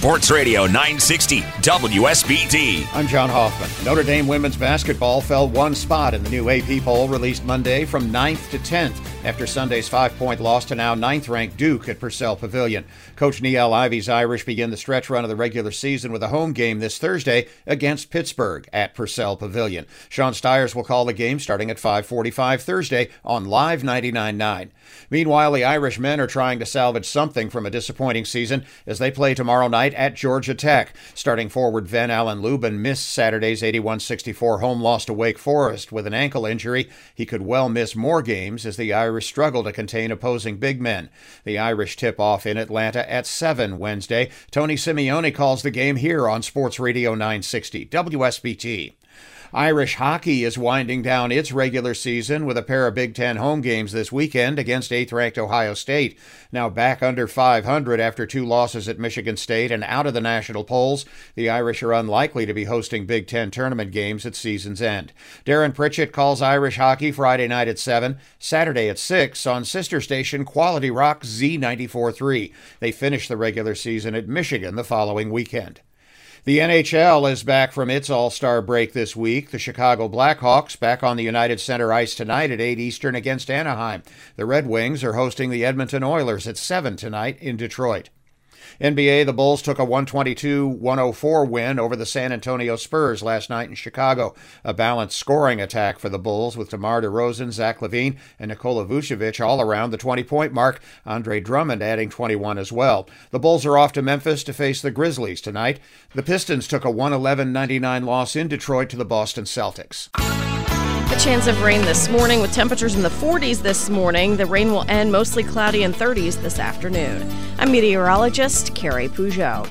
Sports Radio 960 WSBT. I'm John Hoffman. Notre Dame women's basketball fell one spot in the new AP poll released Monday from 9th to 10th after Sunday's five point loss to now ninth ranked Duke at Purcell Pavilion. Coach Niele Ivey's Irish begin the stretch run of the regular season with a home game this Thursday against Pittsburgh at Purcell Pavilion. Sean Stires will call the game starting at 5:45 Thursday on Live 99.9. Meanwhile, the Irish men are trying to salvage something from a disappointing season as they play tomorrow night at Georgia Tech. Starting forward Van Allen Lubin missed Saturday's 81-64 home loss to Wake Forest with an ankle injury. He could well miss more games as the Irish struggle to contain opposing big men. The Irish tip off in Atlanta at 7 Wednesday. Tony Simeone calls the game here on Sports Radio 960 WSBT. Irish hockey is winding down its regular season with a pair of Big Ten home games this weekend against 8th ranked Ohio State. Now back under 500 after two losses at Michigan State and out of the national polls, the Irish are unlikely to be hosting Big Ten tournament games at season's end. Darren Pritchett calls Irish hockey Friday night at 7, Saturday at 6 on sister station Quality Rock Z94.3. They finish the regular season at Michigan the following weekend. The NHL is back from its All Star break this week. The Chicago Blackhawks back on the United Center ice tonight at 8 Eastern against Anaheim. The Red Wings are hosting the Edmonton Oilers at 7 tonight in Detroit. NBA, the Bulls took a 122 104 win over the San Antonio Spurs last night in Chicago. A balanced scoring attack for the Bulls with DeMar DeRozan, Zach LaVine, and Nikola Vucevic all around the 20 point mark. Andre Drummond adding 21 as well. The Bulls are off to Memphis to face the Grizzlies tonight. The Pistons took a 111 99 loss in Detroit to the Boston Celtics. Chance of rain this morning with temperatures in the 40s this morning. The rain will end mostly cloudy and 30s this afternoon. I'm meteorologist Carrie Peugeot.